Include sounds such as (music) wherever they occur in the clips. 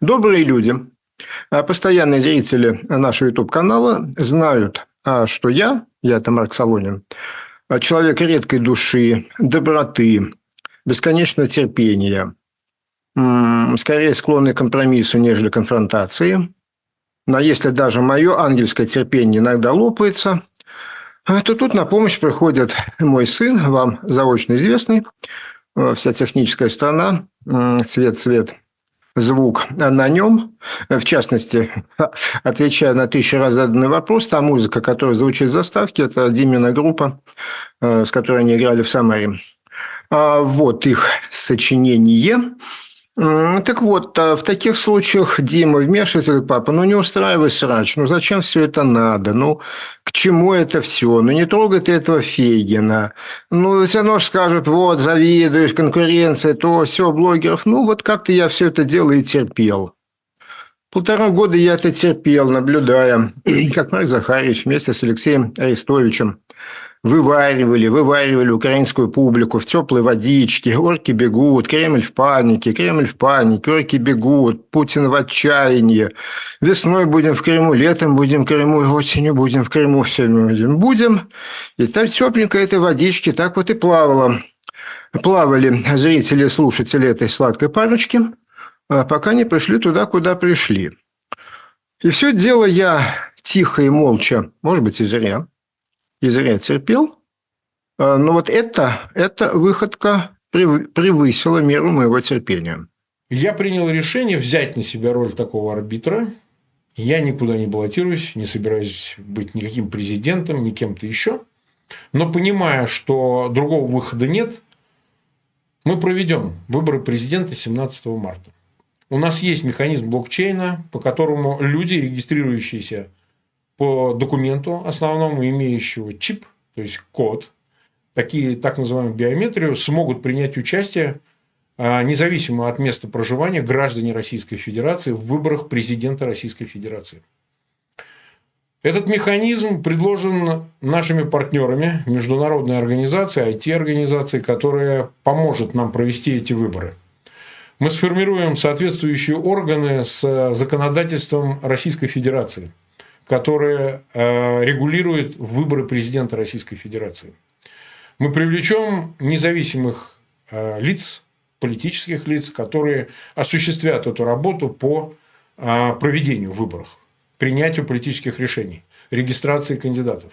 Добрые люди, а, постоянные зрители нашего YouTube-канала знают, а, что я, я это Марк Солонин, а, человек редкой души, доброты, бесконечного терпения, скорее склонный к компромиссу, нежели конфронтации. Но если даже мое ангельское терпение иногда лопается, то тут на помощь приходит мой сын, вам заочно известный, вся техническая страна, цвет, цвет, звук на нем. В частности, (laughs) отвечая на тысячу раз заданный вопрос, та музыка, которая звучит в заставке, это Димина группа, э, с которой они играли в Самаре. А вот их сочинение. Так вот, а в таких случаях Дима вмешивается, говорит, папа, ну не устраивай срач, ну зачем все это надо, ну к чему это все, ну не трогай ты этого Фейгина, ну все равно же скажут, вот, завидуешь, конкуренция, то все, блогеров, ну вот как-то я все это дело и терпел. Полтора года я это терпел, наблюдая, (clears throat) как Марк Захарович вместе с Алексеем Арестовичем вываривали, вываривали украинскую публику в теплой водичке, орки бегут, Кремль в панике, Кремль в панике, орки бегут, Путин в отчаянии, весной будем в Крыму, летом будем в Крыму, осенью будем в Крыму, все будем, будем. И так тепленько этой водички так вот и плавало. Плавали зрители слушатели этой сладкой парочки, а пока не пришли туда, куда пришли. И все дело я тихо и молча, может быть, и зря, и зря терпел. А, но вот это, эта выходка превысила меру моего терпения. Я принял решение взять на себя роль такого арбитра. Я никуда не баллотируюсь, не собираюсь быть никаким президентом, ни кем-то еще. Но понимая, что другого выхода нет, мы проведем выборы президента 17 марта. У нас есть механизм блокчейна, по которому люди, регистрирующиеся по документу основному, имеющего чип, то есть код, такие так называемую биометрию, смогут принять участие а, независимо от места проживания граждане Российской Федерации в выборах президента Российской Федерации. Этот механизм предложен нашими партнерами, международной организацией, IT-организацией, которая поможет нам провести эти выборы. Мы сформируем соответствующие органы с законодательством Российской Федерации – которая э, регулирует выборы президента Российской Федерации. Мы привлечем независимых э, лиц, политических лиц, которые осуществят эту работу по э, проведению выборов, принятию политических решений, регистрации кандидатов.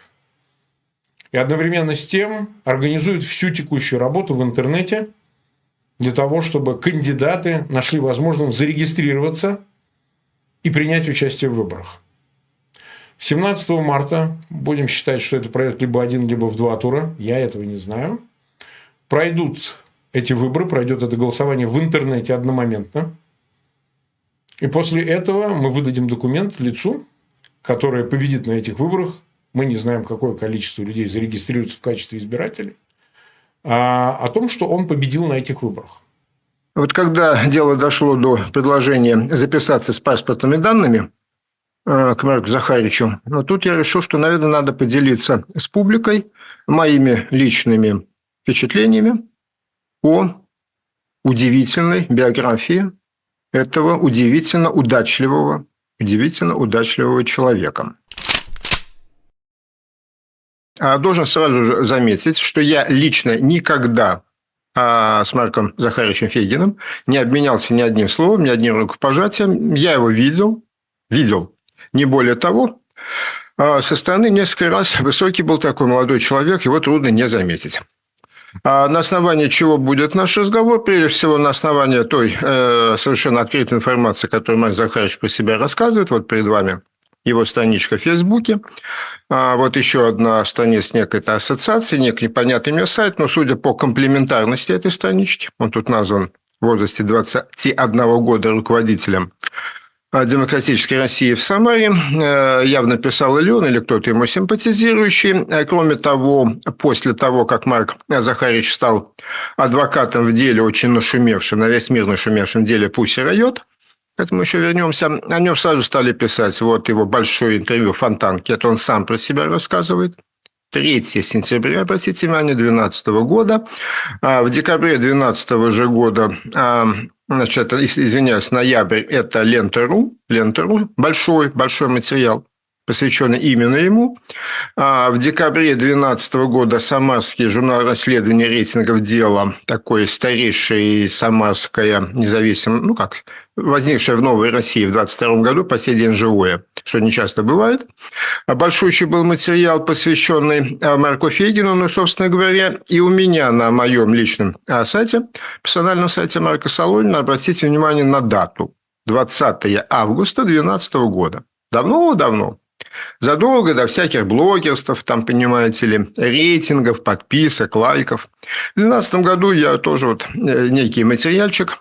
И одновременно с тем организуют всю текущую работу в интернете для того, чтобы кандидаты нашли возможность зарегистрироваться и принять участие в выборах. 17 марта будем считать, что это пройдет либо один, либо в два тура. Я этого не знаю. Пройдут эти выборы, пройдет это голосование в интернете одномоментно. И после этого мы выдадим документ лицу, которое победит на этих выборах. Мы не знаем, какое количество людей зарегистрируется в качестве избирателей. А о том, что он победил на этих выборах. Вот когда дело дошло до предложения записаться с паспортными данными, к Марку Захаричу. Но тут я решил, что, наверное, надо поделиться с публикой моими личными впечатлениями о удивительной биографии этого удивительно удачливого, удивительно удачливого человека. А должен сразу же заметить, что я лично никогда а, с Марком Захаровичем Фейгиным не обменялся ни одним словом, ни одним рукопожатием. Я его видел, видел не более того. А со стороны несколько раз высокий был такой молодой человек, его трудно не заметить. А на основании чего будет наш разговор? Прежде всего, на основании той э, совершенно открытой информации, которую Марк Захарович про себя рассказывает. Вот перед вами его страничка в Фейсбуке. А вот еще одна страница некой-то ассоциации, некий непонятный мне сайт, но судя по комплементарности этой странички, он тут назван в возрасте 21 года руководителем демократической России в Самаре э, явно писал или он, или кто-то ему симпатизирующий. Э, кроме того, после того, как Марк Захарич стал адвокатом в деле, очень нашумевшем, на весь мир нашумевшем деле Пуси Райот, к этому еще вернемся, о нем сразу стали писать. Вот его большое интервью Фонтанки, это он сам про себя рассказывает. 3 сентября, внимание, 2012 года. А в декабре 2012 же года, а, значит, извиняюсь, ноябрь, это Лента.ру, Лента.ру, большой, большой материал посвященный именно ему. А в декабре 2012 года Самарский журнал расследования рейтингов дела, такое старейшее самарское независимое, ну как, возникшее в Новой России в 22 году, по сей день живое, что не часто бывает. А большущий был материал, посвященный а, Марку Фейгину, ну, собственно говоря, и у меня на моем личном а, сайте, персональном сайте Марка Солонина, обратите внимание на дату. 20 августа 2012 года. Давно-давно. Задолго до всяких блогерств, там, понимаете ли, рейтингов, подписок, лайков. В 2012 году я тоже вот э, некий материальчик,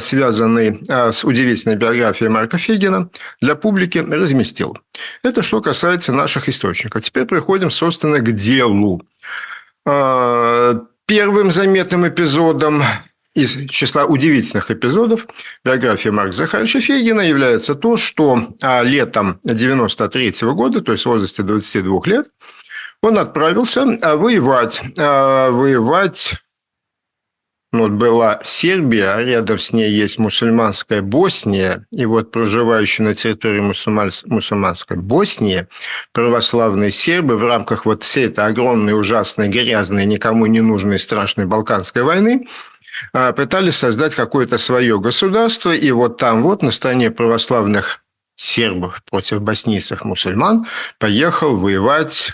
связанный а, с удивительной биографией Марка Фегина, для публики разместил. Это что касается наших источников. Теперь приходим, собственно, к делу. А, первым заметным эпизодом из числа удивительных эпизодов биографии Марка Захаровича Фегина является то, что а, летом 93 года, то есть в возрасте 22 лет, он отправился а, воевать, а, воевать вот была Сербия, а рядом с ней есть мусульманская Босния, и вот проживающие на территории мусульманской Боснии православные сербы в рамках вот всей этой огромной, ужасной, грязной, никому не нужной, страшной Балканской войны – а, пытались создать какое-то свое государство, и вот там вот на стороне православных сербов против боснийцев мусульман поехал воевать,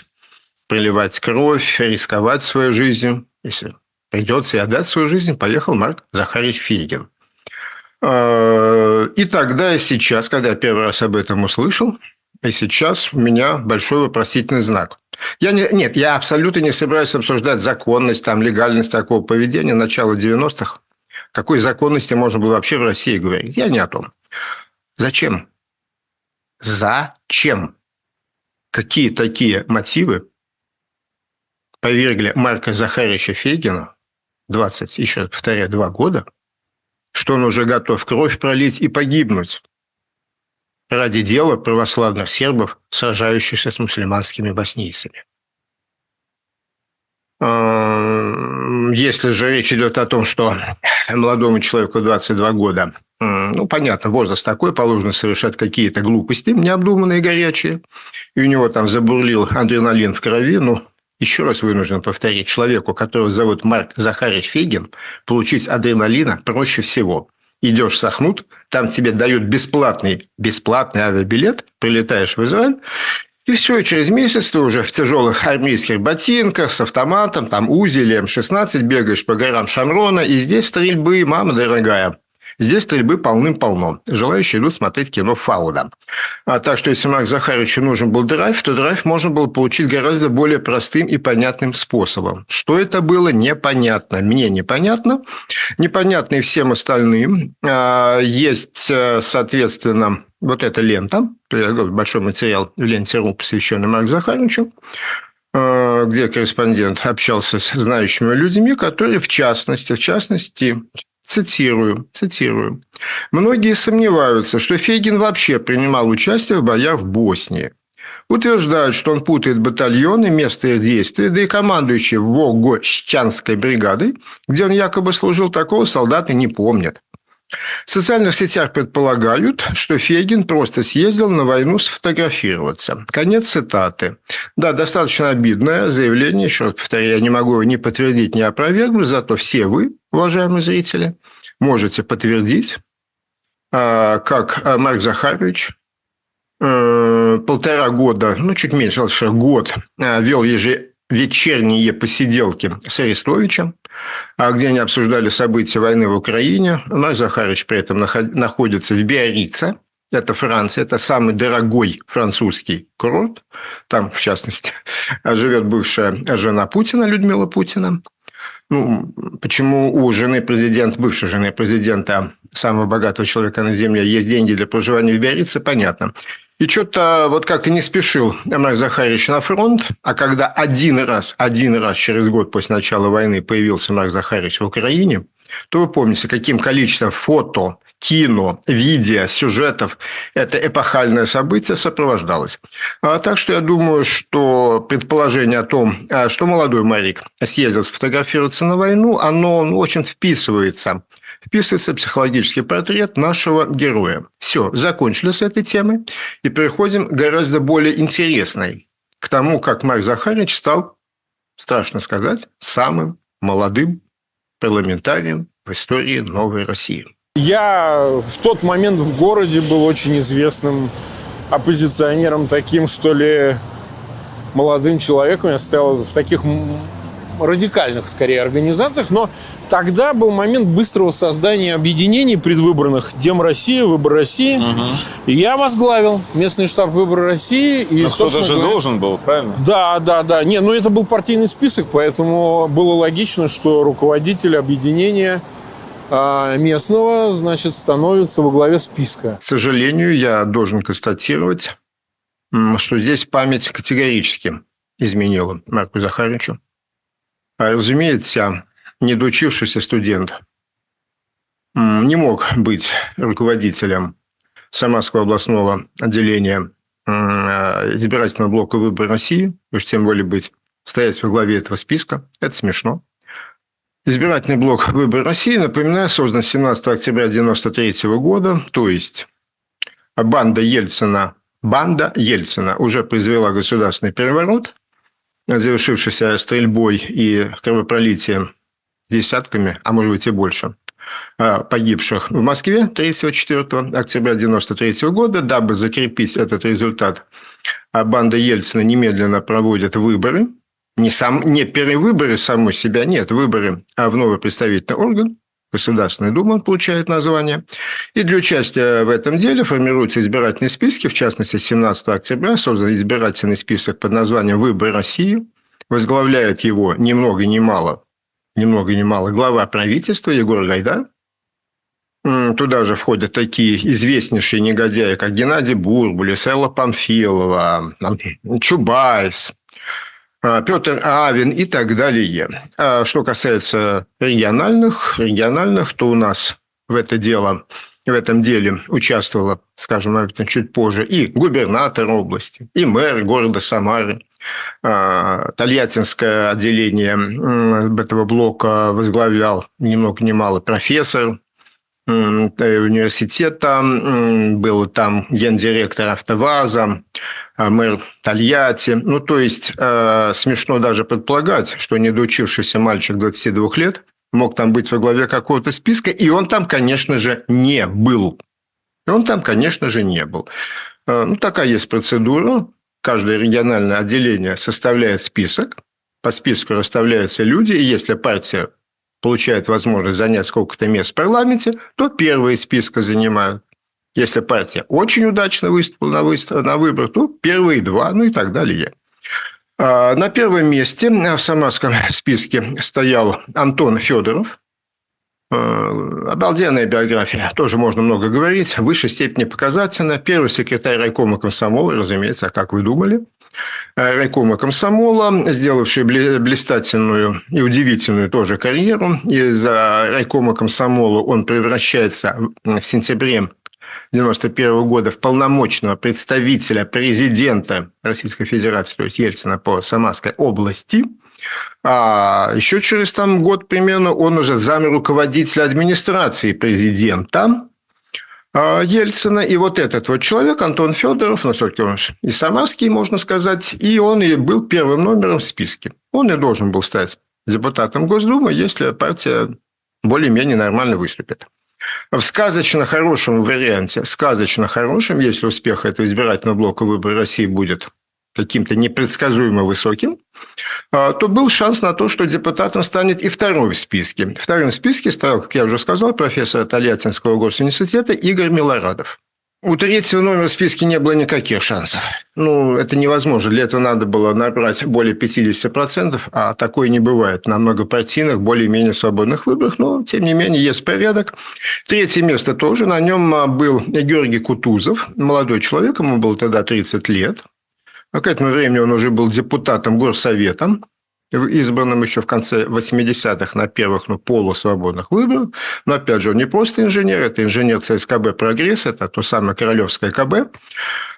проливать кровь, рисковать своей жизнью. Если придется и отдать свою жизнь, поехал Марк Захарович Фейгин. А, и тогда, и сейчас, когда я первый раз об этом услышал, и сейчас у меня большой вопросительный знак. Я не, нет, я абсолютно не собираюсь обсуждать законность, там, легальность такого поведения начала 90-х. Какой законности можно было вообще в России говорить? Я не о том. Зачем? Зачем? Какие такие мотивы повергли Марка Захаровича Фейгина 20, еще повторяю, два года, что он уже готов кровь пролить и погибнуть ради дела православных сербов, сражающихся с мусульманскими боснийцами. Если же речь идет о том, что молодому человеку 22 года, ну, понятно, возраст такой, положено совершать какие-то глупости, необдуманные, горячие, и у него там забурлил адреналин в крови, ну, еще раз вынужден повторить, человеку, которого зовут Марк Захарович Фегин, получить адреналина проще всего – идешь в Сахмут, там тебе дают бесплатный, бесплатный авиабилет, прилетаешь в Израиль, и все, и через месяц ты уже в тяжелых армейских ботинках, с автоматом, там УЗИ или М-16 бегаешь по горам Шамрона, и здесь стрельбы, мама дорогая. Здесь стрельбы полным-полно. Желающие идут смотреть кино Фауда. А так что, если Марк Захаровичу нужен был драйв, то драйв можно было получить гораздо более простым и понятным способом. Что это было, непонятно. Мне непонятно. Непонятно и всем остальным. А, есть, э, соответственно, вот эта лента, большой материал в ленте РУ, посвященный Марку Захаровичу, э, где корреспондент общался с знающими людьми, которые в частности, в частности, Цитирую, цитирую. Многие сомневаются, что Фейгин вообще принимал участие в боях в Боснии. Утверждают, что он путает батальоны, место их действия, да и командующий Вогощанской бригадой, где он якобы служил, такого солдаты не помнят. В социальных сетях предполагают, что Фейгин просто съездил на войну сфотографироваться. Конец цитаты. Да, достаточно обидное заявление, еще раз повторяю, я не могу его ни подтвердить, ни опровергнуть, зато все вы, уважаемые зрители, можете подтвердить, а, как Марк Захарович э, полтора года, ну, чуть меньше, год э, вел ежедневно вечерние посиделки с Арестовичем, а где они обсуждали события войны в Украине. Марк Захарович при этом находится в Биорице, это Франция, это самый дорогой французский курорт. Там, в частности, (laughs) живет бывшая жена Путина, Людмила Путина. Ну, почему у жены президента, бывшей жены президента, самого богатого человека на Земле, есть деньги для проживания в Биорице, понятно. И что-то вот как-то не спешил Марк Захарович на фронт, а когда один раз, один раз через год после начала войны появился Марк Захарович в Украине, то вы помните, каким количеством фото кино, видео, сюжетов это эпохальное событие сопровождалось. А, так что я думаю, что предположение о том, а, что молодой Марик съездил сфотографироваться на войну, оно ну, очень вписывается вписывается психологический портрет нашего героя. Все, закончили с этой темой и переходим к гораздо более интересной, к тому, как Марк Захарович стал, страшно сказать, самым молодым парламентарием в истории новой России. Я в тот момент в городе был очень известным оппозиционером, таким, что ли, молодым человеком. Я стоял в таких радикальных, скорее, организациях, но тогда был момент быстрого создания объединений предвыборных Дем России, Выбор России. Угу. И я возглавил местный штаб Выбор России. И, но кто-то же говоря, должен был, правильно? Да, да, да. Не, ну это был партийный список, поэтому было логично, что руководитель объединения а, местного, значит, становится во главе списка. К сожалению, я должен констатировать, что здесь память категорически изменила Марку Захаровичу. А, разумеется, недоучившийся студент не мог быть руководителем Самарского областного отделения избирательного блока «Выбор России», уж тем более быть, стоять во главе этого списка. Это смешно. Избирательный блок «Выбор России», напоминаю, создан 17 октября 1993 года, то есть банда Ельцина, банда Ельцина уже произвела государственный переворот, завершившийся стрельбой и кровопролитием десятками, а может быть и больше, а, погибших в Москве 34 октября 1993 года, дабы закрепить этот результат, а банда Ельцина немедленно проводит выборы, не, сам, не перевыборы самой себя, нет, выборы а в новый представительный орган, Государственная Дума получает название. И для участия в этом деле формируются избирательные списки. В частности, 17 октября создан избирательный список под названием «Выбор России». Возглавляет его ни много ни мало, ни много ни мало глава правительства Егор Гайдар. Туда же входят такие известнейшие негодяи, как Геннадий Бурбулис, Элла Памфилова, Чубайс, Петр Авин и так далее. А что касается региональных, региональных, то у нас в это дело, в этом деле участвовала, скажем, чуть позже, и губернатор области, и мэр города Самары, а, Тольяттинское отделение этого блока возглавлял ни много ни мало профессор университета, был там гендиректор АвтоВАЗа, а, мэр Тольятти. Ну, то есть, э, смешно даже предполагать, что недоучившийся мальчик 22 лет мог там быть во главе какого-то списка, и он там, конечно же, не был. И он там, конечно же, не был. Э, ну, такая есть процедура. Каждое региональное отделение составляет список. По списку расставляются люди, и если партия получает возможность занять сколько-то мест в парламенте, то первые списка занимают. Если партия очень удачно выступила на, выступ, на выборах, то первые два, ну и так далее. А, на первом месте в самарском (laughs) списке стоял Антон Федоров. А, обалденная биография, тоже можно много говорить, в высшей степени показательна. Первый секретарь райкома комсомола, разумеется, как вы думали. Э, райкома комсомола, сделавший блистательную и удивительную тоже карьеру. Из райкома комсомола он превращается в сентябре 1991 года в полномочного представителя президента Российской Федерации, то есть Ельцина по Самарской области. А еще через там год примерно он уже зам руководителя администрации президента Ельцина. И вот этот вот человек, Антон Федоров, насколько он и самарский, можно сказать, и он и был первым номером в списке. Он и должен был стать депутатом Госдумы, если партия более-менее нормально выступит. В сказочно хорошем варианте, сказочно хорошем, если успех этого избирательного блока выбора России будет каким-то непредсказуемо высоким, а, то был шанс на то, что депутатом станет и второй в списке. Вторым в списке стал, как я уже сказал, профессор Тольяттинского госуниверситета Игорь Милорадов. У третьего номера в списке не было никаких шансов. Ну, это невозможно. Для этого надо было набрать более 50%, а такое не бывает на многопартийных, более-менее свободных выборах. Но, тем не менее, есть порядок. Третье место тоже. На нем а, был Георгий Кутузов, молодой человек, ему было тогда 30 лет. А к этому времени он уже был депутатом горсовета избранным еще в конце 80-х на первых, ну, полусвободных выборах. Но, опять же, он не просто инженер, это инженер ЦСКБ «Прогресс», это то самое Королевское КБ.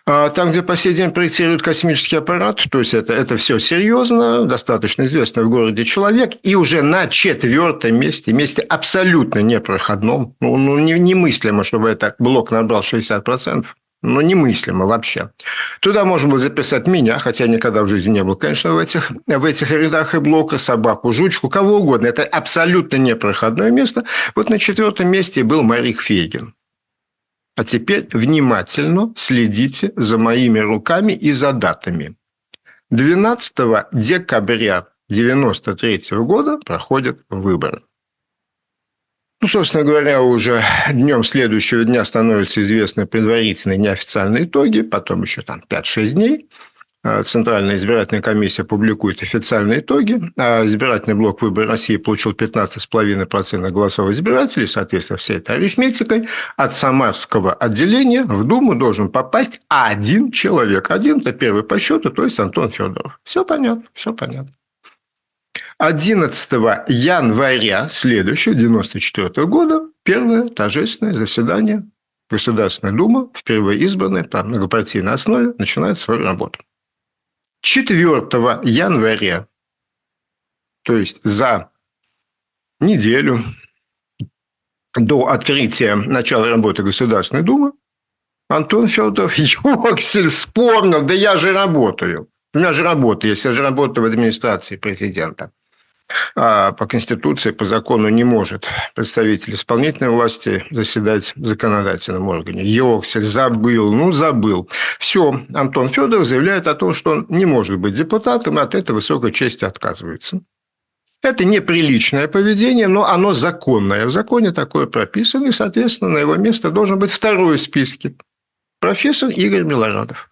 А там, где по сей день проектируют космический аппарат, то есть это, это все серьезно, достаточно известный в городе человек, и уже на четвертом месте, месте абсолютно непроходном, ну, ну немыслимо, чтобы этот блок набрал 60%, ну, немыслимо вообще. Туда можно было записать меня, хотя никогда в жизни не был, конечно, в этих, в этих рядах и блоках, собаку, жучку, кого угодно. Это абсолютно непроходное место. Вот на четвертом месте был Марик Фейгин. А теперь внимательно следите за моими руками и за датами. 12 декабря 1993 года проходят выборы. Ну, собственно говоря, уже днем следующего дня становятся известны предварительные неофициальные итоги, потом еще там 5-6 дней. А, Центральная избирательная комиссия публикует официальные итоги, а избирательный блок «Выбор России» получил 15,5% голосов избирателей, соответственно, всей этой арифметикой. От Самарского отделения в Думу должен попасть один человек. Один – это первый по счету, то есть Антон Федоров. Все понятно, все понятно. 11 января следующего, 1994 года, первое торжественное заседание Государственной Думы, впервые избранная по многопартийной основе, начинает свою работу. 4 января, то есть за неделю до открытия начала работы Государственной Думы, Антон Федоров (laughs) Йоксель вспомнил, да я же работаю. У меня же работа есть, я же работаю в администрации президента. А по Конституции, по закону не может представитель исполнительной власти заседать в законодательном органе. Йоксель забыл, ну забыл. Все, Антон Федоров заявляет о том, что он не может быть депутатом, и от этой высокой чести отказывается. Это неприличное поведение, но оно законное. В законе такое прописано, и, соответственно, на его место должен быть второй в списке. Профессор Игорь Милорадов.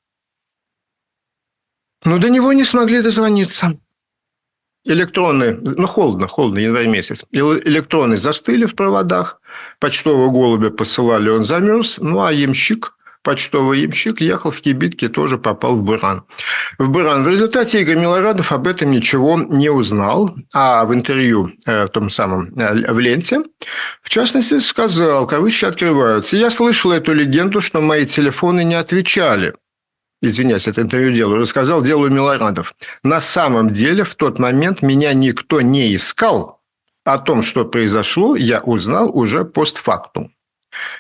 Но до него не смогли дозвониться. Электроны, ну, холодно, холодно, январь месяц. Электроны застыли в проводах, почтового голубя посылали, он замерз, ну, а ямщик, почтовый ямщик ехал в кибитке, тоже попал в Буран. В Буран. В результате Игорь Милорадов об этом ничего не узнал, а в интервью э, том самом э, в ленте, в частности, сказал, кавычки открываются, я слышал эту легенду, что мои телефоны не отвечали извиняюсь, это интервью делаю, рассказал делу Милорадов. На самом деле в тот момент меня никто не искал. О том, что произошло, я узнал уже постфактум.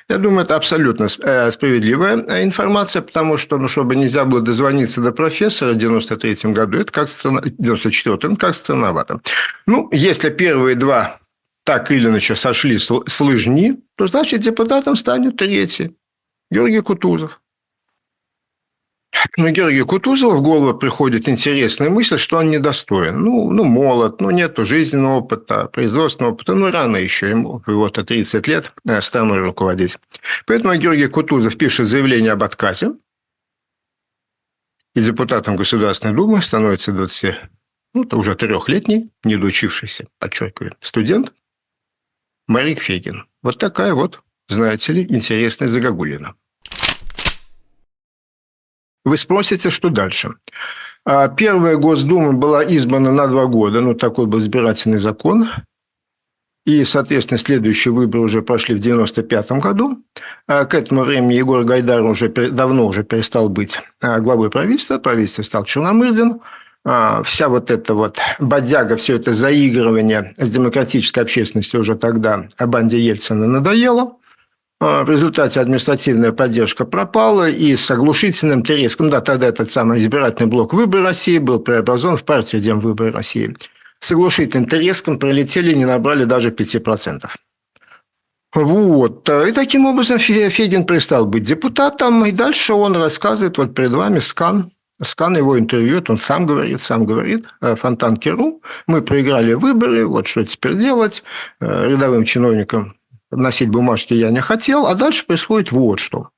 Я думаю, это абсолютно э, справедливая э, информация, потому что, ну, чтобы нельзя было дозвониться до профессора в 93 году, это как страна, 94 как странновато. Ну, если первые два так или иначе сошли с лыжни, то, значит, депутатом станет третий. Георгий Кутузов. Но Георгию Кутузову в голову приходит интересная мысль, что он недостоин. Ну, ну молод, ну, нет жизненного опыта, производственного опыта. Ну, рано еще ему, его-то 30 лет, э, страной руководить. Поэтому Георгий Кутузов пишет заявление об отказе. И депутатом Государственной Думы становится 20, ну, это уже трехлетний, недоучившийся, подчеркиваю, студент Марик Фегин. Вот такая вот, знаете ли, интересная загогулина. Вы спросите, что дальше? А, первая Госдума была избрана на два года, ну, такой был избирательный закон. И, соответственно, следующие выборы уже прошли в 1995 году. А, к этому времени Егор Гайдар уже давно уже перестал быть а, главой правительства. Правительство стал Черномырдин. Вся вот эта вот бодяга, все это заигрывание с демократической общественностью уже тогда банде Ельцина надоело. А, в результате административная поддержка пропала, и с оглушительным треском, да, тогда этот самый избирательный блок «Выбор России» был преобразован в партию «Дем Выбор России». С оглушительным треском пролетели и не набрали даже 5%. Вот. И таким образом Федин перестал быть депутатом, и дальше он рассказывает, вот перед вами скан, скан его интервью, он сам говорит, сам говорит, э, Фонтан Керу, мы проиграли выборы, вот что теперь делать, э, рядовым чиновникам носить бумажки я не хотел, а дальше происходит вот что.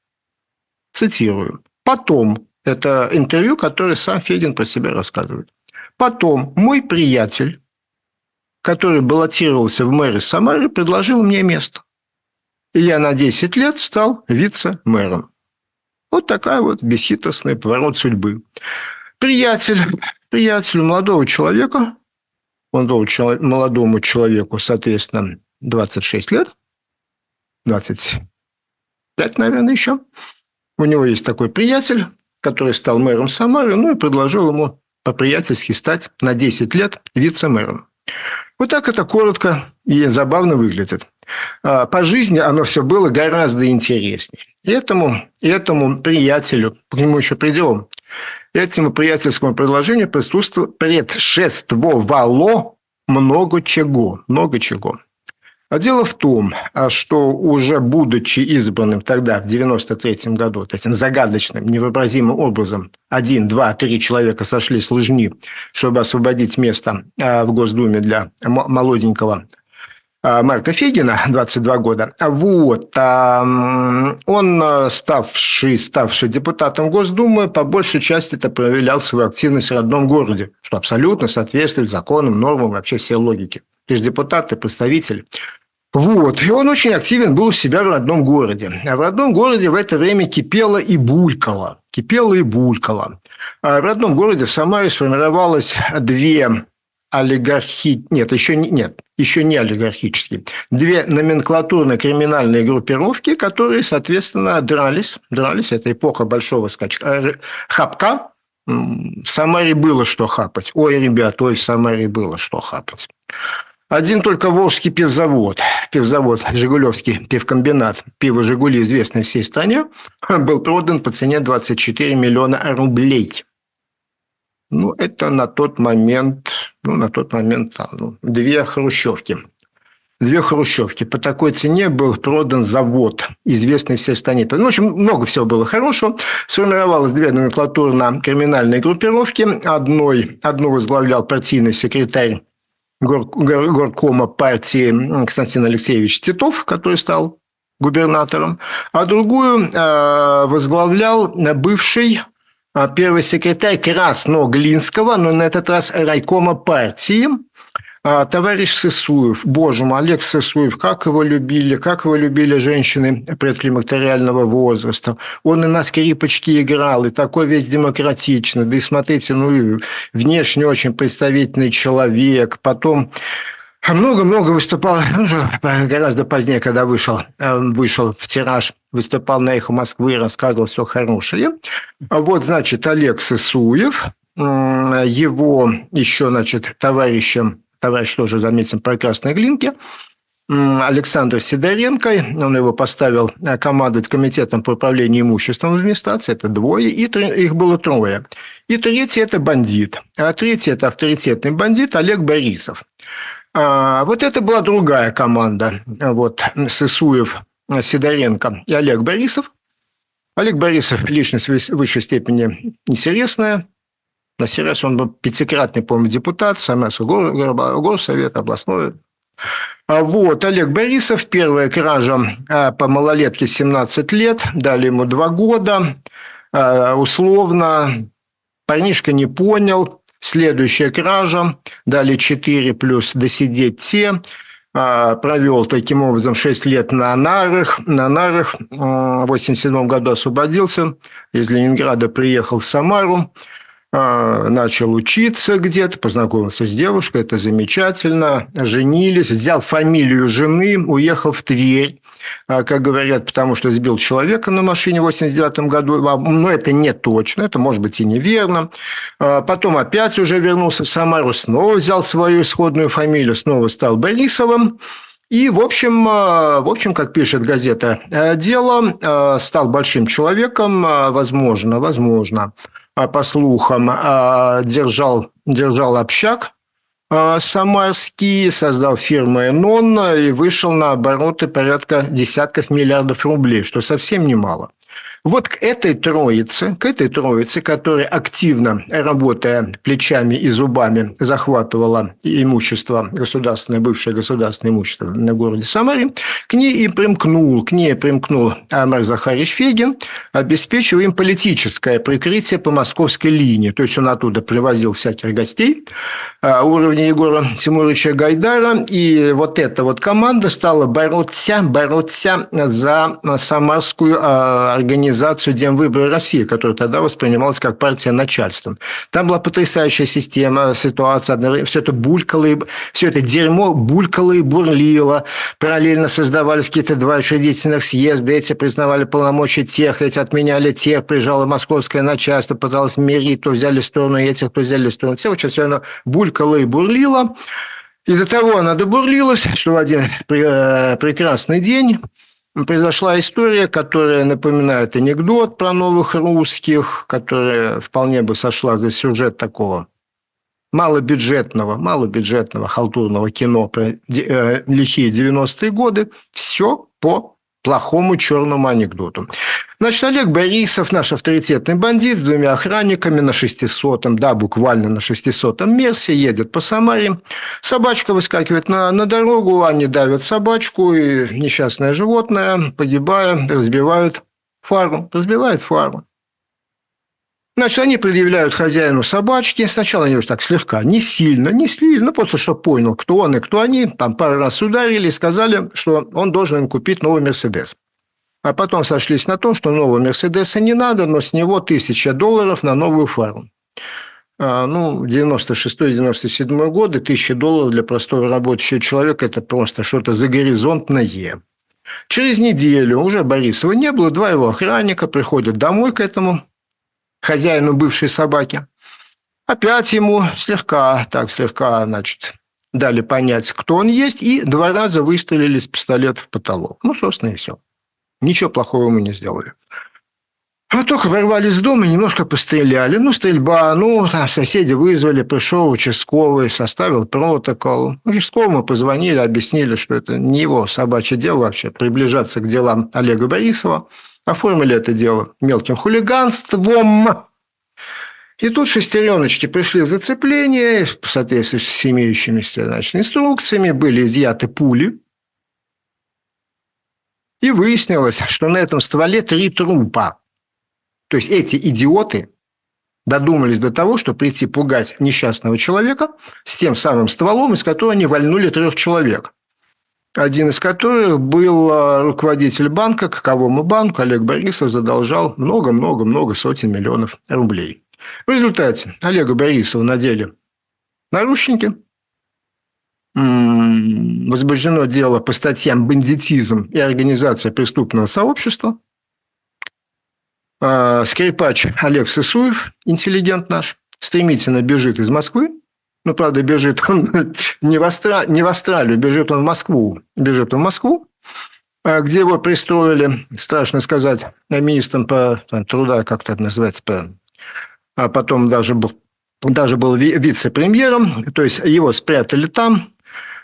Цитирую. Потом, это интервью, которое сам Федин про себя рассказывает. Потом мой приятель, который баллотировался в мэре Самары, предложил мне место. И я на 10 лет стал вице-мэром. Вот такая вот бесхитростный поворот судьбы. Приятель, приятель молодого человека молодому человеку, соответственно, 26 лет, 25, наверное, еще. У него есть такой приятель, который стал мэром Самары, ну и предложил ему по-приятельски стать на 10 лет вице-мэром. Вот так это коротко и забавно выглядит. А, по жизни оно все было гораздо интереснее. Этому, этому приятелю, к нему еще придем, этому приятельскому предложению предшествовало много чего. Много чего. А дело в том, а что уже будучи избранным тогда, в 93 году, этим загадочным, невообразимым образом, один, два, три человека сошли с лыжни, чтобы освободить место а, в Госдуме для молоденького Марка Фегина, 22 (laughs) года. Вот. Он, ставший, ставший депутатом Госдумы, по большей части это проявлял свою активность в родном городе, что абсолютно соответствует законам, нормам, вообще всей логике. Ты же депутат, ты представитель. Вот. И он очень активен был у себя в родном городе. А в родном городе в это время кипело и булькало. Кипело и булькало. А в родном городе в Самаре сформировалось две олигархи... Нет, еще не... Нет, еще не олигархические. Две номенклатурно-криминальные группировки, которые, соответственно, дрались. Дрались. Это эпоха большого скачка. Э, хапка. В Самаре было что хапать. Ой, ребят, ой, в Самаре было что хапать. Один только Волжский пивзавод, пивзавод Жигулевский пивкомбинат, пиво «Жигули», известный всей стране, (laughs) был продан по цене 24 миллиона рублей. Ну, это на тот момент, ну, на тот момент ну, две хрущевки. Две хрущевки. По такой цене был продан завод, известный всей стране. Ну, в общем, много всего было хорошего. Сформировалось две номенклатурно-криминальные группировки. Одной, одну возглавлял партийный секретарь горкома партии Константин Алексеевич Титов, который стал губернатором, а другую э, возглавлял бывший э, первый секретарь Красноглинского, но на этот раз райкома партии товарищ Сысуев, боже мой, Олег Сысуев, как его любили, как его любили женщины предклимактериального возраста. Он и на скрипочке играл, и такой весь демократичный. Да и смотрите, ну, внешне очень представительный человек. Потом много-много выступал, (laughs) гораздо позднее, когда вышел, э, вышел в тираж, выступал на «Эхо Москвы», рассказывал все хорошее. Вот, значит, Олег Сысуев, его еще, значит, товарищем товарищ тоже заметен по красной глинке, Александр Сидоренко, он его поставил э, командовать комитетом по управлению имуществом администрации, это двое, и их было трое. И третий – это бандит, а третий – это авторитетный бандит Олег Борисов. А, вот это была другая команда, вот, Сысуев, Сидоренко и Олег Борисов. Олег Борисов – личность в высшей степени интересная, на сей раз он был пятикратный, по-моему, депутат, Самарского гор, горсовета, областной. А вот, Олег Борисов, первая кража а, по малолетке 17 лет, дали ему два года, а, условно, парнишка не понял, следующая кража, дали 4 плюс досидеть те, провел таким образом 6 лет на нарах. На нарах в 1987 году освободился, из Ленинграда приехал в Самару, начал учиться где-то, познакомился с девушкой, это замечательно, женились, взял фамилию жены, уехал в Тверь, а, как говорят, потому что сбил человека на машине в 89 году, а, но это не точно, это может быть и неверно. Потом опять уже вернулся в Самару, снова взял свою исходную фамилию, снова стал Борисовым, и, в общем, в общем, как пишет газета «Дело», стал большим человеком, возможно, возможно, а, по слухам, а, держал, держал общак а, самарский, создал фирму «Энон» и вышел на обороты порядка десятков миллиардов рублей, что совсем немало. Вот к этой троице, к этой троице, которая активно, работая плечами и зубами, захватывала имущество государственное, бывшее государственное имущество на городе Самаре, к ней и примкнул, к ней примкнул Амар Захарович Фегин, обеспечивая им политическое прикрытие по московской линии. То есть он оттуда привозил всяких гостей а, уровня Егора Тимуровича Гайдара. И вот эта вот команда стала бороться, бороться за самарскую а, организацию организацию Демвыборы России, которая тогда воспринималась как партия начальством. Там была потрясающая система, ситуация, все это булькало, и, все это дерьмо булькало и бурлило. Параллельно создавались какие-то два учредительных съезда, эти признавали полномочия тех, эти отменяли тех, приезжало московское начальство, пыталось мерить, то взяли сторону этих, то взяли сторону тех. Очень все оно булькало и бурлило. И до того она добурлилась, что в один э, прекрасный день произошла история, которая напоминает анекдот про новых русских, которая вполне бы сошла за сюжет такого малобюджетного, малобюджетного халтурного кино про э, лихие 90-е годы. Все по плохому черному анекдоту. Значит, Олег Борисов, наш авторитетный бандит с двумя охранниками на 600-м, да, буквально на 600-м Мерсе, едет по Самаре. Собачка выскакивает на, на дорогу, они давят собачку, и несчастное животное, погибая, разбивают фару, разбивает фару. Значит, они предъявляют хозяину собачки. Сначала они так слегка, не сильно, не сильно, просто чтобы понял, кто он и кто они. Там пару раз ударили и сказали, что он должен им купить новый «Мерседес». А потом сошлись на том, что нового «Мерседеса» не надо, но с него тысяча долларов на новую фару. А, ну, 96-97 годы, тысяча долларов для простого рабочего человека – это просто что-то загоризонтное. Через неделю уже Борисова не было, два его охранника приходят домой к этому хозяину бывшей собаки. Опять ему слегка, так слегка, значит, дали понять, кто он есть, и два раза выстрелили с пистолета в потолок. Ну, собственно, и все. Ничего плохого мы не сделали. А только ворвались в дом и немножко постреляли. Ну, стрельба, ну, там соседи вызвали, пришел участковый, составил протокол. Участковому позвонили, объяснили, что это не его собачье дело вообще, приближаться к делам Олега Борисова. Оформили это дело мелким хулиганством. И тут шестереночки пришли в зацепление, в соответствии с имеющимися значит, инструкциями, были изъяты пули. И выяснилось, что на этом стволе три трупа. То есть эти идиоты додумались до того, что прийти пугать несчастного человека с тем самым стволом, из которого они вальнули трех человек один из которых был а, руководитель банка, каковому банку Олег Борисов задолжал много-много-много сотен миллионов рублей. В результате Олега Борисова надели наручники, возбуждено дело по статьям «Бандитизм» и «Организация преступного сообщества». А, скрипач Олег Сысуев, интеллигент наш, стремительно бежит из Москвы, ну, правда, бежит он (laughs) не в, Австра... не в Австралию, бежит он в Москву. Бежит он в Москву, а где его пристроили, страшно сказать, министром по там, труда, как это называется, по... а потом даже был, даже был вице-премьером, то есть его спрятали там.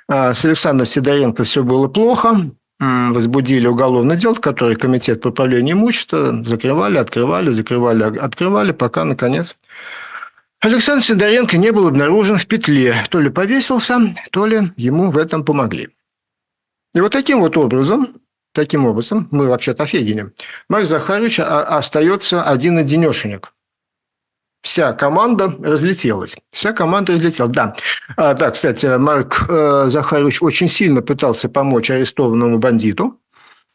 А с Александром Сидоренко все было плохо, возбудили уголовное дело, которое комитет по управлению имущества закрывали, открывали, закрывали, открывали, пока, наконец, Александр Сидоренко не был обнаружен в петле. То ли повесился, то ли ему в этом помогли. И вот таким вот образом, таким образом, мы вообще-то офигели, Марк Захарович остается один-одинешенек. Вся команда разлетелась. Вся команда разлетелась, да. А, да, кстати, Марк э, Захарович очень сильно пытался помочь арестованному бандиту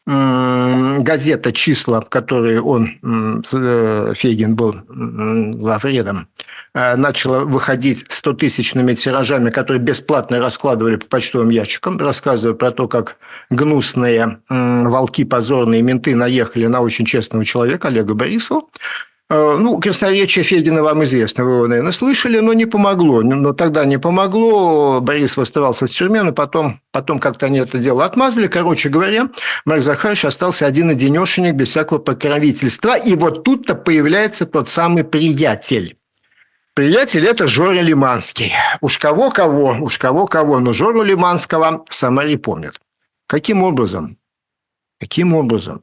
газета «Числа», в которой он, э, Фейгин, был главредом, э, начала выходить 100-тысячными тиражами, которые бесплатно раскладывали по почтовым ящикам, рассказывая про то, как гнусные волки, позорные менты наехали на очень честного человека, Олега Борисова. Э, ну, красноречие Федина вам известно, вы его, наверное, слышали, но не помогло. Но тогда не помогло, Борис оставался в тюрьме, но потом, потом как-то они это дело отмазали. Короче говоря, Марк Захарович остался один-одинешенек без всякого покровительства. И вот тут-то появляется тот самый приятель. Приятель – это Жора Лиманский. Уж кого-кого, уж кого-кого, но Жору Лиманского в Самаре помнят. Каким образом? Каким образом?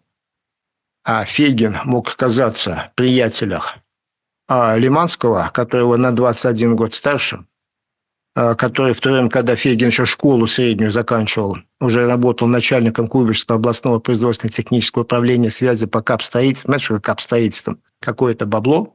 а Фейгин мог казаться приятелях а Лиманского, которого на 21 год старше, а, который в то время, когда Фейгин еще школу среднюю заканчивал, уже работал начальником Куйбышевского областного производственно-технического управления связи по капстроительству. Знаешь, что капстроительство? Какое-то бабло.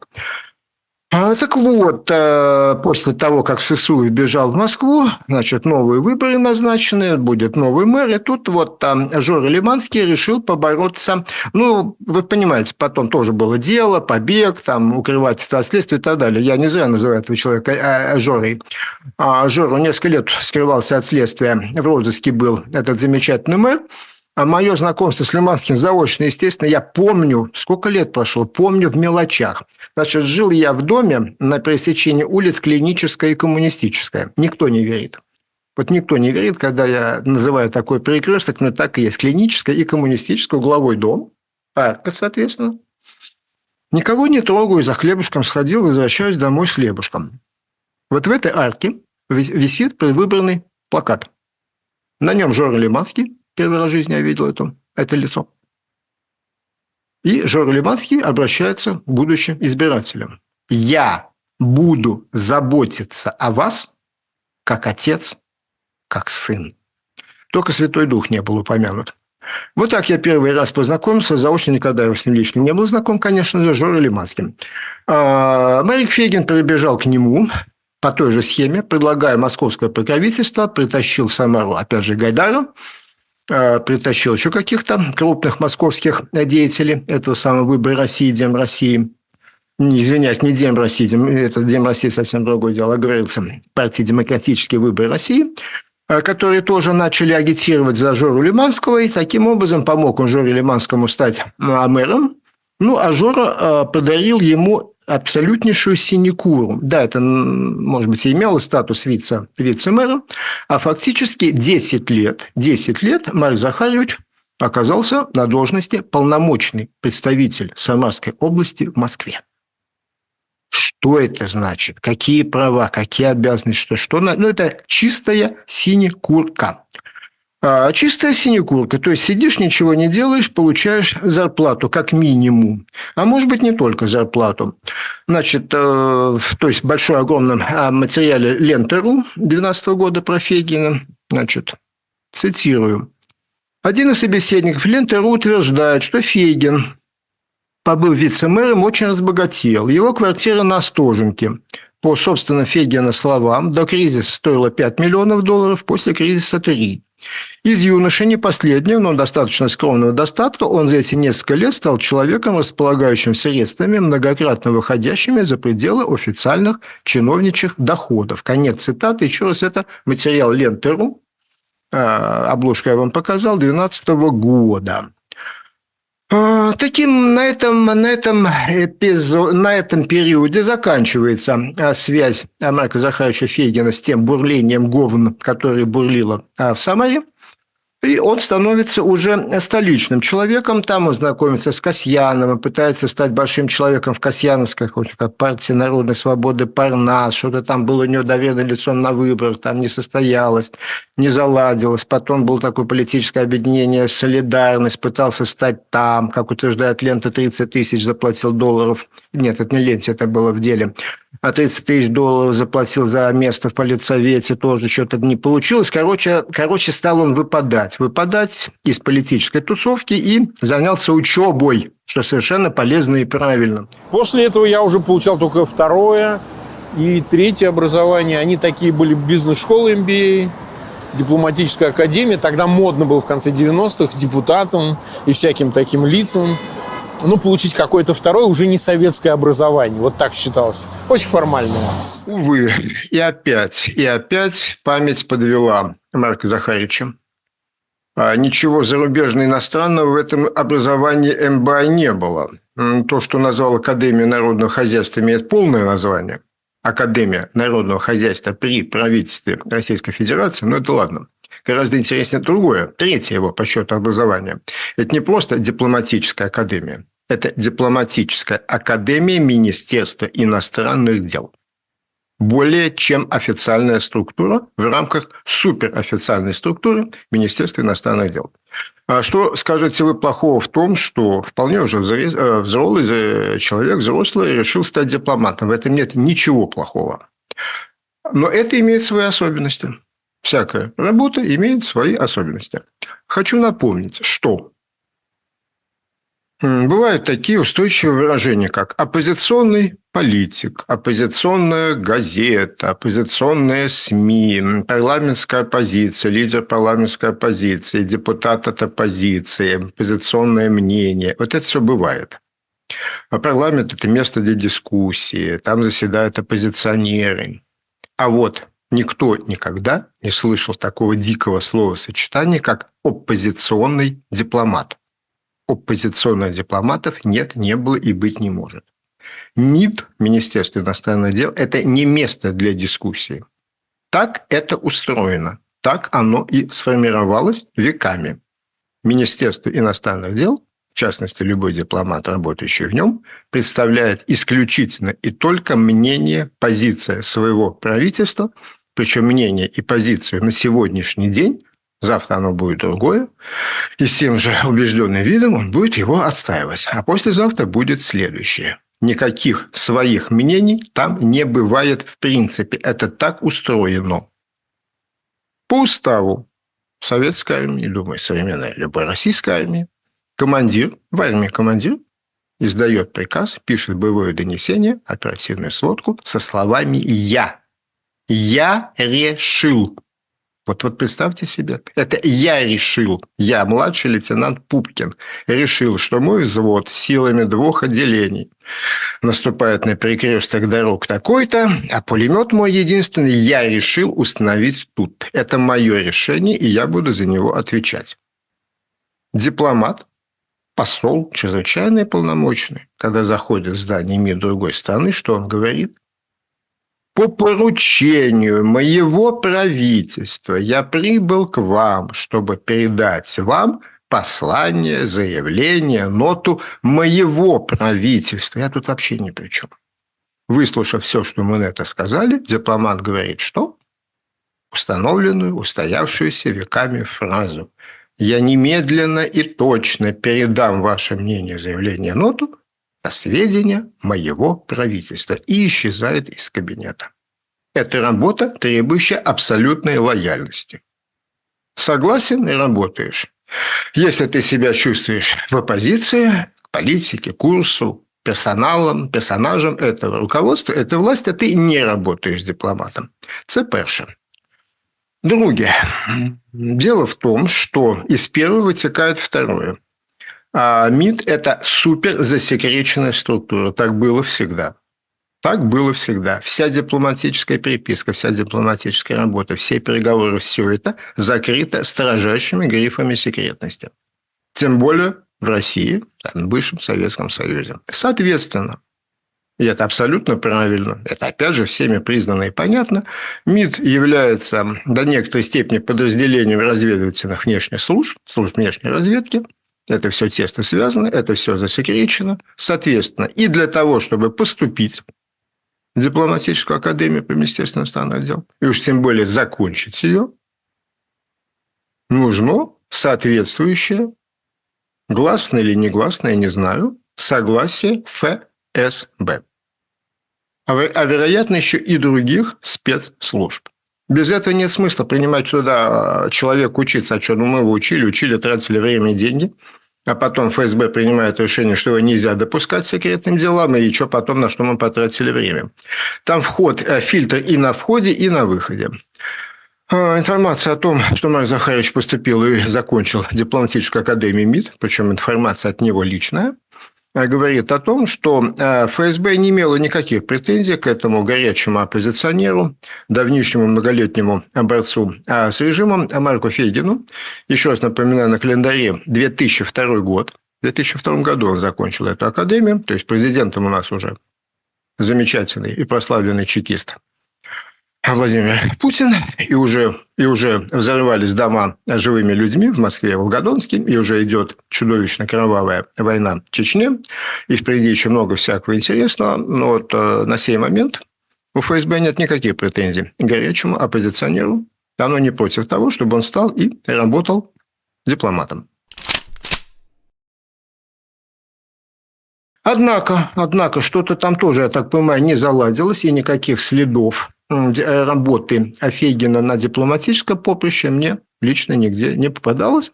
А, так вот, э, после того, как Сысуев бежал в Москву, значит, новые выборы назначены, будет новый мэр, и тут вот там Жора Лиманский решил побороться. Ну, вы понимаете, потом тоже было дело, побег, там, укрывательство от следствия и так далее. Я не зря называю этого человека э, Жорой. А Жору несколько лет скрывался от следствия, в розыске был этот замечательный мэр. А мое знакомство с Лиманским заочно, естественно, я помню, сколько лет прошло, помню в мелочах. Значит, жил я в доме на пересечении улиц Клиническая и Коммунистическая. Никто не верит. Вот никто не верит, когда я называю такой перекресток, но так и есть. Клиническая и коммунистическая, угловой дом, арка, соответственно. Никого не трогаю, за хлебушком сходил, возвращаюсь домой с хлебушком. Вот в этой арке висит предвыборный плакат. На нем Жора Лиманский, Первый раз в жизни я видел это, это лицо. И Жора Лиманский обращается к будущим избирателям. Я буду заботиться о вас, как отец, как сын. Только Святой Дух не был упомянут. Вот так я первый раз познакомился, заочно никогда я с ним лично не был знаком, конечно же, Жорой Лиманским. А, Марик Фегин прибежал к нему по той же схеме, предлагая московское покровительство, притащил в Самару, опять же, Гайдара, притащил еще каких-то крупных московских деятелей этого самого выбора России, Дем России. Не, извиняюсь, не Дем России, Дем, это Дем России совсем другое дело, говорится партии Демократические выборы России, э, которые тоже начали агитировать за Жору Лиманского, и таким образом помог он Жоре Лиманскому стать мэром. Ну, а Жора э, подарил ему абсолютнейшую синекуру. Да, это, может быть, и имело статус вице, вице-мэра, а фактически 10 лет, 10 лет Марк Захарович оказался на должности полномочный представитель Самарской области в Москве. Что это значит? Какие права, какие обязанности, что, что? Ну, это чистая синекурка. А, чистая синекурка, то есть сидишь, ничего не делаешь, получаешь зарплату как минимум. А может быть не только зарплату. Значит, э, то есть большой огромном а, материале Лентеру 2012 года про Фегина. Значит, цитирую. Один из собеседников Лентеру утверждает, что Фейгин, побыв вице-мэром, очень разбогател. Его квартира на Остоженке. По, собственно, Фейгина словам, до кризиса стоила 5 миллионов долларов, после кризиса 3. Из юноши, не последнего, но достаточно скромного достатка, он за эти несколько лет стал человеком, располагающим средствами, многократно выходящими за пределы официальных чиновничьих доходов. Конец цитаты. Еще раз, это материал Лентеру. А, обложку я вам показал, 2012 года. А, таким на этом, на, этом эпизод, на этом периоде заканчивается а, связь Марка Захаровича Фейгина с тем бурлением говн, которое бурлило в Самаре. И он становится уже столичным человеком. Там он знакомится с Касьяновым, пытается стать большим человеком в Касьяновской, как партии народной свободы Парнас. Что-то там было у него доверенное лицо на выборах, там не состоялось, не заладилось. Потом было такое политическое объединение «Солидарность», пытался стать там, как утверждает Лента, 30 тысяч заплатил долларов. Нет, это не Ленте, это было в деле а 30 тысяч долларов заплатил за место в политсовете, тоже что-то не получилось. Короче, короче, стал он выпадать. Выпадать из политической тусовки и занялся учебой, что совершенно полезно и правильно. После этого я уже получал только второе и третье образование. Они такие были бизнес-школы MBA, дипломатическая академия. Тогда модно было в конце 90-х депутатам и всяким таким лицам ну, получить какое-то второе, уже не советское образование. Вот так считалось. Очень формальное. Увы, и опять, и опять память подвела Марка Захарича. А ничего зарубежного иностранного в этом образовании МБА не было. То, что назвал Академия народного хозяйства, имеет полное название. Академия народного хозяйства при правительстве Российской Федерации, но это ладно. Гораздо интереснее другое, третье его по счету образования. Это не просто дипломатическая академия, это дипломатическая академия Министерства иностранных дел. Более чем официальная структура в рамках суперофициальной структуры Министерства иностранных дел. А что скажете вы плохого в том, что вполне уже э, взрослый человек, взрослый, решил стать дипломатом? В этом нет ничего плохого. Но это имеет свои особенности. Всякая работа имеет свои особенности. Хочу напомнить, что Бывают такие устойчивые выражения, как оппозиционный политик, оппозиционная газета, оппозиционные СМИ, парламентская оппозиция, лидер парламентской оппозиции, депутат от оппозиции, оппозиционное мнение. Вот это все бывает. А парламент – это место для дискуссии, там заседают оппозиционеры. А вот никто никогда не слышал такого дикого словосочетания, как оппозиционный дипломат. Оппозиционных дипломатов нет, не было и быть не может. МИД, Министерство иностранных дел, это не место для дискуссии. Так это устроено. Так оно и сформировалось веками. Министерство иностранных дел в частности, любой дипломат, работающий в нем, представляет исключительно и только мнение, позиция своего правительства, причем мнение и позицию на сегодняшний день, завтра оно будет другое, и с тем же убежденным видом он будет его отстаивать. А послезавтра будет следующее. Никаких своих мнений там не бывает в принципе. Это так устроено. По уставу советской армии, думаю, современной любой российской армии, Командир, в армии командир, издает приказ, пишет боевое донесение, оперативную сводку со словами «Я». «Я решил». Вот, вот представьте себе, это я решил, я, младший лейтенант Пупкин, решил, что мой взвод силами двух отделений наступает на перекресток дорог такой-то, а пулемет мой единственный я решил установить тут. Это мое решение, и я буду за него отвечать. Дипломат посол, чрезвычайный полномочный, когда заходит в здание МИД другой страны, что он говорит? По поручению моего правительства я прибыл к вам, чтобы передать вам послание, заявление, ноту моего правительства. Я тут вообще ни при чем. Выслушав все, что мы на это сказали, дипломат говорит, что? Установленную, устоявшуюся веками фразу – я немедленно и точно передам ваше мнение, заявление, ноту на сведения моего правительства и исчезает из кабинета. Это работа, требующая абсолютной лояльности. Согласен и работаешь. Если ты себя чувствуешь в оппозиции к политике, курсу, персоналом, персонажем этого руководства, этой власти, ты не работаешь дипломатом. Це. Друге. Дело в том, что из первого вытекает второе. А МИД – это супер засекреченная структура. Так было всегда. Так было всегда. Вся дипломатическая переписка, вся дипломатическая работа, все переговоры, все это закрыто строжайшими грифами секретности. Тем более в России, в бывшем Советском Союзе. Соответственно, и это абсолютно правильно. Это, опять же, всеми признано и понятно. МИД является до некоторой степени подразделением разведывательных внешних служб, служб внешней разведки. Это все тесно связано, это все засекречено. Соответственно, и для того, чтобы поступить в дипломатическую академию по Министерству иностранных дел, и уж тем более закончить ее, нужно соответствующее, гласное или негласное, я не знаю, согласие ФСБ а, а вероятно еще и других спецслужб. Без этого нет смысла принимать туда человека учиться, а что ну, мы его учили, учили, тратили время и деньги, а потом ФСБ принимает решение, что его нельзя допускать к секретным делам, и что потом, на что мы потратили время. Там вход, э, фильтр и на входе, и на выходе. А, информация о том, что Марк Захарович поступил и закончил дипломатическую академию МИД, причем информация от него личная – говорит о том, что э, ФСБ не имело никаких претензий к этому горячему оппозиционеру, давнишнему многолетнему борцу а с режимом Марку Фейгину. Еще раз напоминаю, на календаре 2002 год. В 2002 году он закончил эту академию, то есть президентом у нас уже замечательный и прославленный чекист Владимир Путин, и уже, и уже взорвались дома живыми людьми в Москве и Волгодонске, и уже идет чудовищно кровавая война в Чечне, и впереди еще много всякого интересного. Но вот э, на сей момент у ФСБ нет никаких претензий к горячему оппозиционеру. Оно не против того, чтобы он стал и работал дипломатом. Однако, однако, что-то там тоже, я так понимаю, не заладилось, и никаких следов работы Офегина на дипломатическом поприще мне лично нигде не попадалось.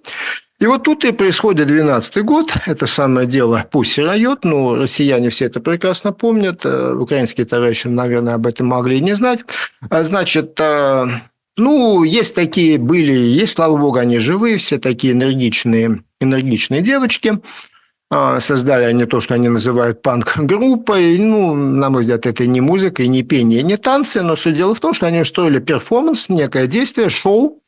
И вот тут и происходит 12 год, это самое дело Пусси Райот, ну, россияне все это прекрасно помнят, э, украинские товарищи, наверное, об этом могли и не знать. А, значит, э, ну, есть такие были, есть, слава богу, они живые, все такие энергичные, энергичные девочки. А, создали они то, что они называют панк-группой. Ну, на мой взгляд, это не музыка, и не пение, не танцы, но все дело в том, что они устроили перформанс, некое действие, шоу,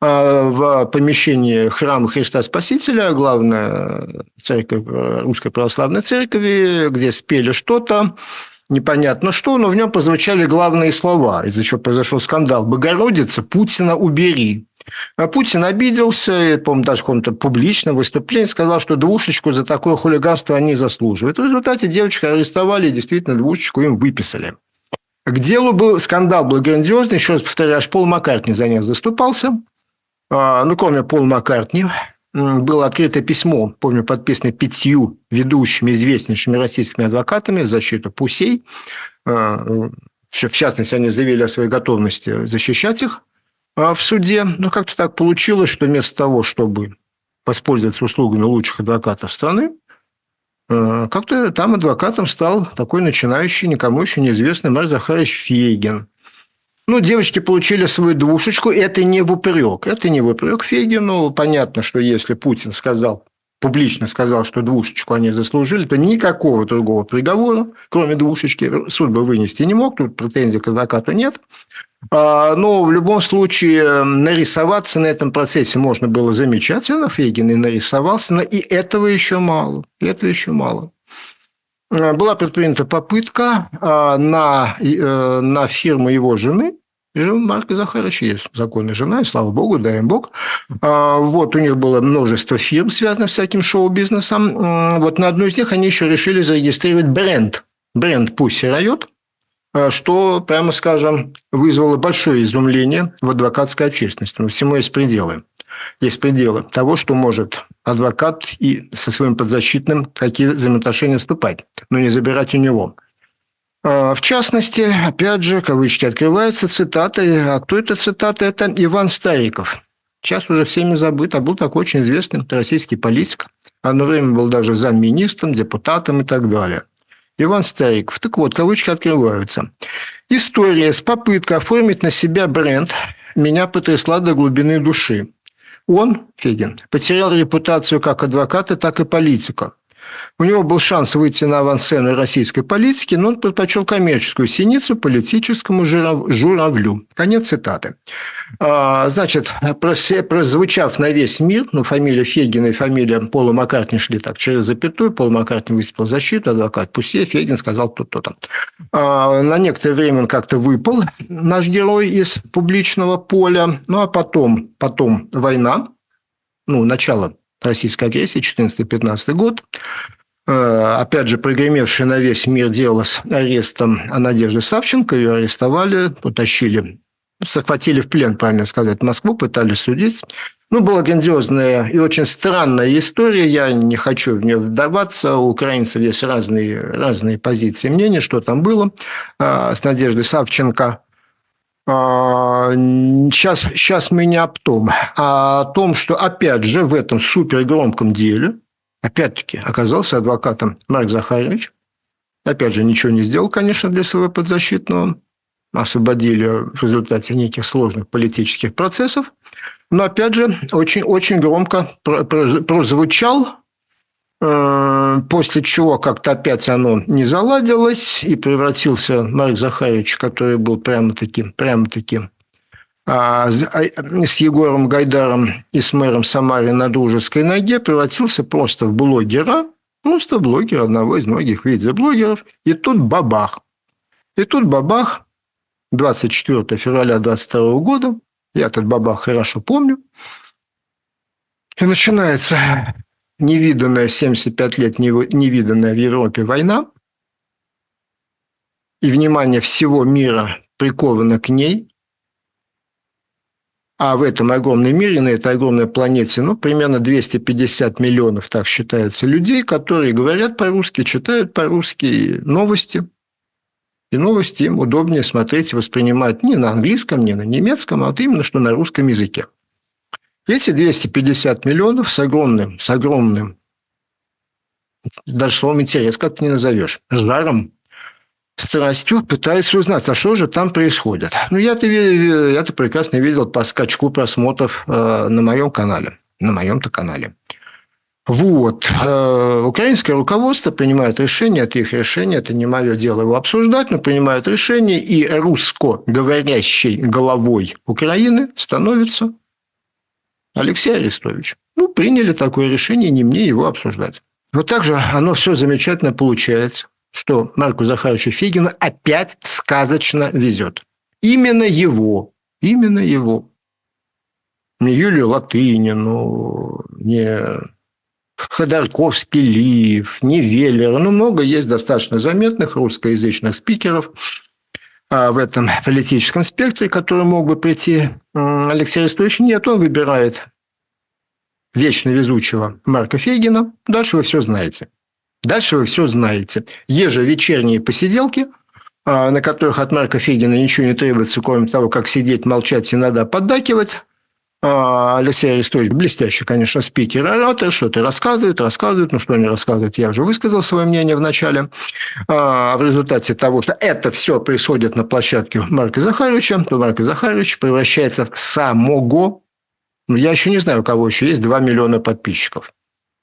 а, в помещении храма Христа Спасителя, главная церковь Русской Православной Церкви, где спели что-то, непонятно что, но в нем прозвучали главные слова, из-за чего произошел скандал. «Богородица, Путина убери». А Путин обиделся, и, по-моему, даже в каком-то публичном выступлении сказал, что двушечку за такое хулиганство они заслуживают. В результате девочку арестовали и действительно двушечку им выписали. К делу был скандал был грандиозный. Еще раз повторяю, аж Пол Маккартни за них заступался. А, ну, кроме Пола Маккартни, было открыто письмо, помню, подписанное пятью ведущими, известнейшими российскими адвокатами в защиту Пусей. А, в частности, они заявили о своей готовности защищать их в суде. Но как-то так получилось, что вместо того, чтобы воспользоваться услугами лучших адвокатов страны, как-то там адвокатом стал такой начинающий, никому еще неизвестный Марк Захарович Фейгин – ну, девочки получили свою двушечку. Это не в упрек. Это не в упрек Фегину. Понятно, что если Путин сказал, публично сказал, что двушечку они заслужили, то никакого другого приговора, кроме двушечки, суд бы вынести не мог. Тут претензий к адвокату нет. А, но в любом случае нарисоваться на этом процессе можно было замечательно. Фегин и нарисовался, но и этого еще мало. И этого еще мало. А, была предпринята попытка а, на, э, на фирму его жены Жена Марка Захаровича есть законная жена, и слава богу, дай им бог. А, вот у них было множество фирм, связанных с всяким шоу-бизнесом. Вот на одну из них они еще решили зарегистрировать бренд. Бренд Pussy Riot, а, что, прямо скажем, вызвало большое изумление в адвокатской общественности. Но всему есть пределы. Есть пределы того, что может адвокат и со своим подзащитным какие взаимоотношения вступать, но не забирать у него – в частности, опять же, кавычки открываются, цитаты. А кто это цитаты? Это Иван Стариков. Сейчас уже всеми забыт, а был такой очень известный российский политик. Одно время был даже замминистром, депутатом и так далее. Иван Стариков. Так вот, кавычки открываются. История с попыткой оформить на себя бренд меня потрясла до глубины души. Он, Фегин, потерял репутацию как адвоката, так и политика. У него был шанс выйти на авансцену российской политики, но он предпочел коммерческую синицу политическому журавлю. Конец цитаты. А, значит, прозвучав на весь мир, ну, фамилия Фегина и фамилия Пола Маккартни шли так через запятую, Пол Маккартни выступил защиту, адвокат Пуссе, Фегин сказал то-то там. На некоторое время он как-то выпал, наш герой, из публичного поля. Ну, а потом, потом война, ну, начало российской агрессии, 14-15 год. Э, опять же, прогремевшее на весь мир дело с арестом Надежды Савченко. Ее арестовали, потащили, захватили в плен, правильно сказать, Москву, пытались судить. Ну, была грандиозная и очень странная история. Я не хочу в нее вдаваться. У украинцев есть разные, разные позиции мнения, что там было э, с Надеждой Савченко. Сейчас, а, сейчас мы не об том, а о том, что, опять же, в этом супергромком деле, опять-таки, оказался адвокатом Марк Захарович. Опять же, ничего не сделал, конечно, для своего подзащитного. Освободили в результате неких сложных политических процессов. Но, опять же, очень-очень громко прозвучал после чего как-то опять оно не заладилось, и превратился Марк Захарович, который был прямо-таки, прямо-таки а, с Егором Гайдаром и с мэром Самары на дружеской ноге, превратился просто в блогера, просто в блогера, одного из многих видеоблогеров. И тут бабах. И тут бабах 24 февраля 22 года, я этот бабах хорошо помню, и начинается невиданная 75 лет невиданная в Европе война, и внимание всего мира приковано к ней, а в этом огромном мире, на этой огромной планете, ну, примерно 250 миллионов, так считается, людей, которые говорят по-русски, читают по-русски новости. И новости им удобнее смотреть и воспринимать не на английском, не на немецком, а вот именно что на русском языке. Эти 250 миллионов с огромным, с огромным, даже словом интерес как ты не назовешь, жаром, страстью пытаются узнать, а что же там происходит. Ну, я-то, я-то прекрасно видел по скачку просмотров э, на моем канале. На моем-то канале. Вот. Э, украинское руководство принимает решение, это их решение, это не мое дело его обсуждать, но принимает решение, и русско-говорящей головой Украины становится Алексей Арестович. Ну, приняли такое решение, не мне его обсуждать. Вот так же оно все замечательно получается, что Марку Захаровичу Фигину опять сказочно везет. Именно его, именно его. Не Юлию Латынину, не Ходорковский, Лив, не Веллер. Ну, много есть достаточно заметных русскоязычных спикеров в этом политическом спектре, которые мог бы прийти. Алексей Арестович нет, он выбирает вечно везучего Марка Фейгина. Дальше вы все знаете. Дальше вы все знаете. Ежевечерние посиделки, а, на которых от Марка Фейгина ничего не требуется, кроме того, как сидеть, молчать, иногда поддакивать. А, Алексей Арестович блестящий, конечно, спикер, оратор, что-то рассказывает, рассказывает, ну что не рассказывает, я уже высказал свое мнение в начале. А в результате того, что это все происходит на площадке Марка Захаровича, то Марк Захарович превращается в самого ну, я еще не знаю, у кого еще есть 2 миллиона подписчиков.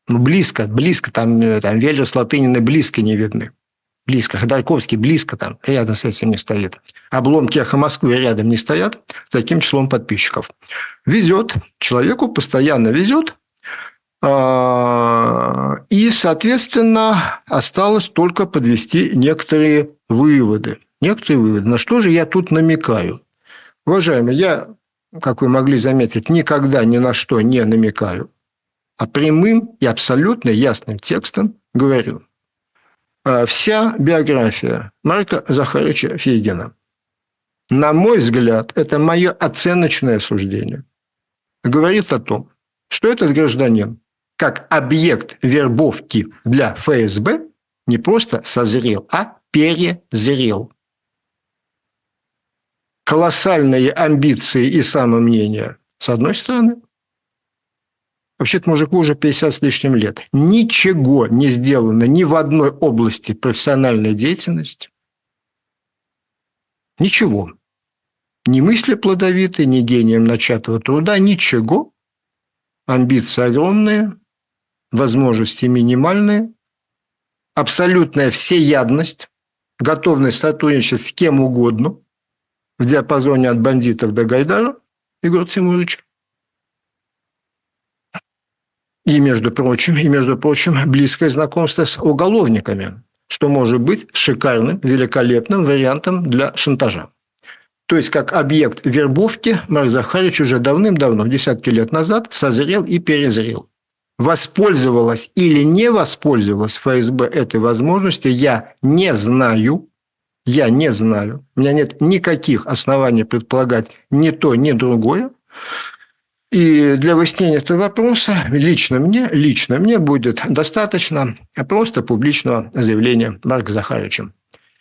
Ну, близко, близко, там, э, там Веллер с Латынины близко не видны. Близко. Ходорковский близко там, рядом с этим не стоит. Обломки эхо Москвы рядом не стоят с таким числом подписчиков. Везет. Человеку постоянно везет. А, и, соответственно, осталось только подвести некоторые выводы. Некоторые выводы. На что же я тут намекаю? Уважаемые, я как вы могли заметить, никогда ни на что не намекаю, а прямым и абсолютно ясным текстом говорю. А вся биография Марка Захаровича Фейгина, на мой взгляд, это мое оценочное суждение, говорит о том, что этот гражданин как объект вербовки для ФСБ не просто созрел, а перезрел колоссальные амбиции и самомнение, с одной стороны. Вообще-то мужику уже 50 с лишним лет. Ничего не сделано ни в одной области профессиональной деятельности. Ничего. Ни мысли плодовитые, ни гением начатого труда, ничего. Амбиции огромные, возможности минимальные, абсолютная всеядность, готовность сотрудничать с кем угодно – в диапазоне от бандитов до Гайдара, Егор Тимурович. И, между прочим, и, между прочим, близкое знакомство с уголовниками, что может быть шикарным, великолепным вариантом для шантажа. То есть, как объект вербовки Марк Захарович уже давным-давно, десятки лет назад, созрел и перезрел. Воспользовалась или не воспользовалась ФСБ этой возможностью, я не знаю, я не знаю. У меня нет никаких оснований предполагать ни то, ни другое. И для выяснения этого вопроса лично мне, лично мне будет достаточно просто публичного заявления Марка Захаровича.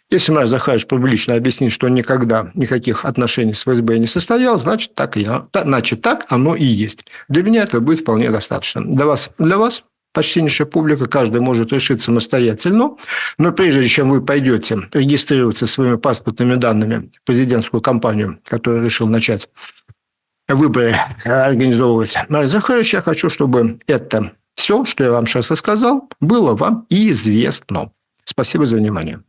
Если Марк Захарович публично объяснит, что он никогда никаких отношений с ФСБ не состоял, значит так, и, значит, так оно и есть. Для меня это будет вполне достаточно. Для вас, для вас почтеннейшая публика, каждый может решить самостоятельно. Но прежде чем вы пойдете регистрироваться своими паспортными данными в президентскую кампанию, которую решил начать выборы организовывать Марк Захарович, я хочу, чтобы это все, что я вам сейчас рассказал, было вам известно. Спасибо за внимание.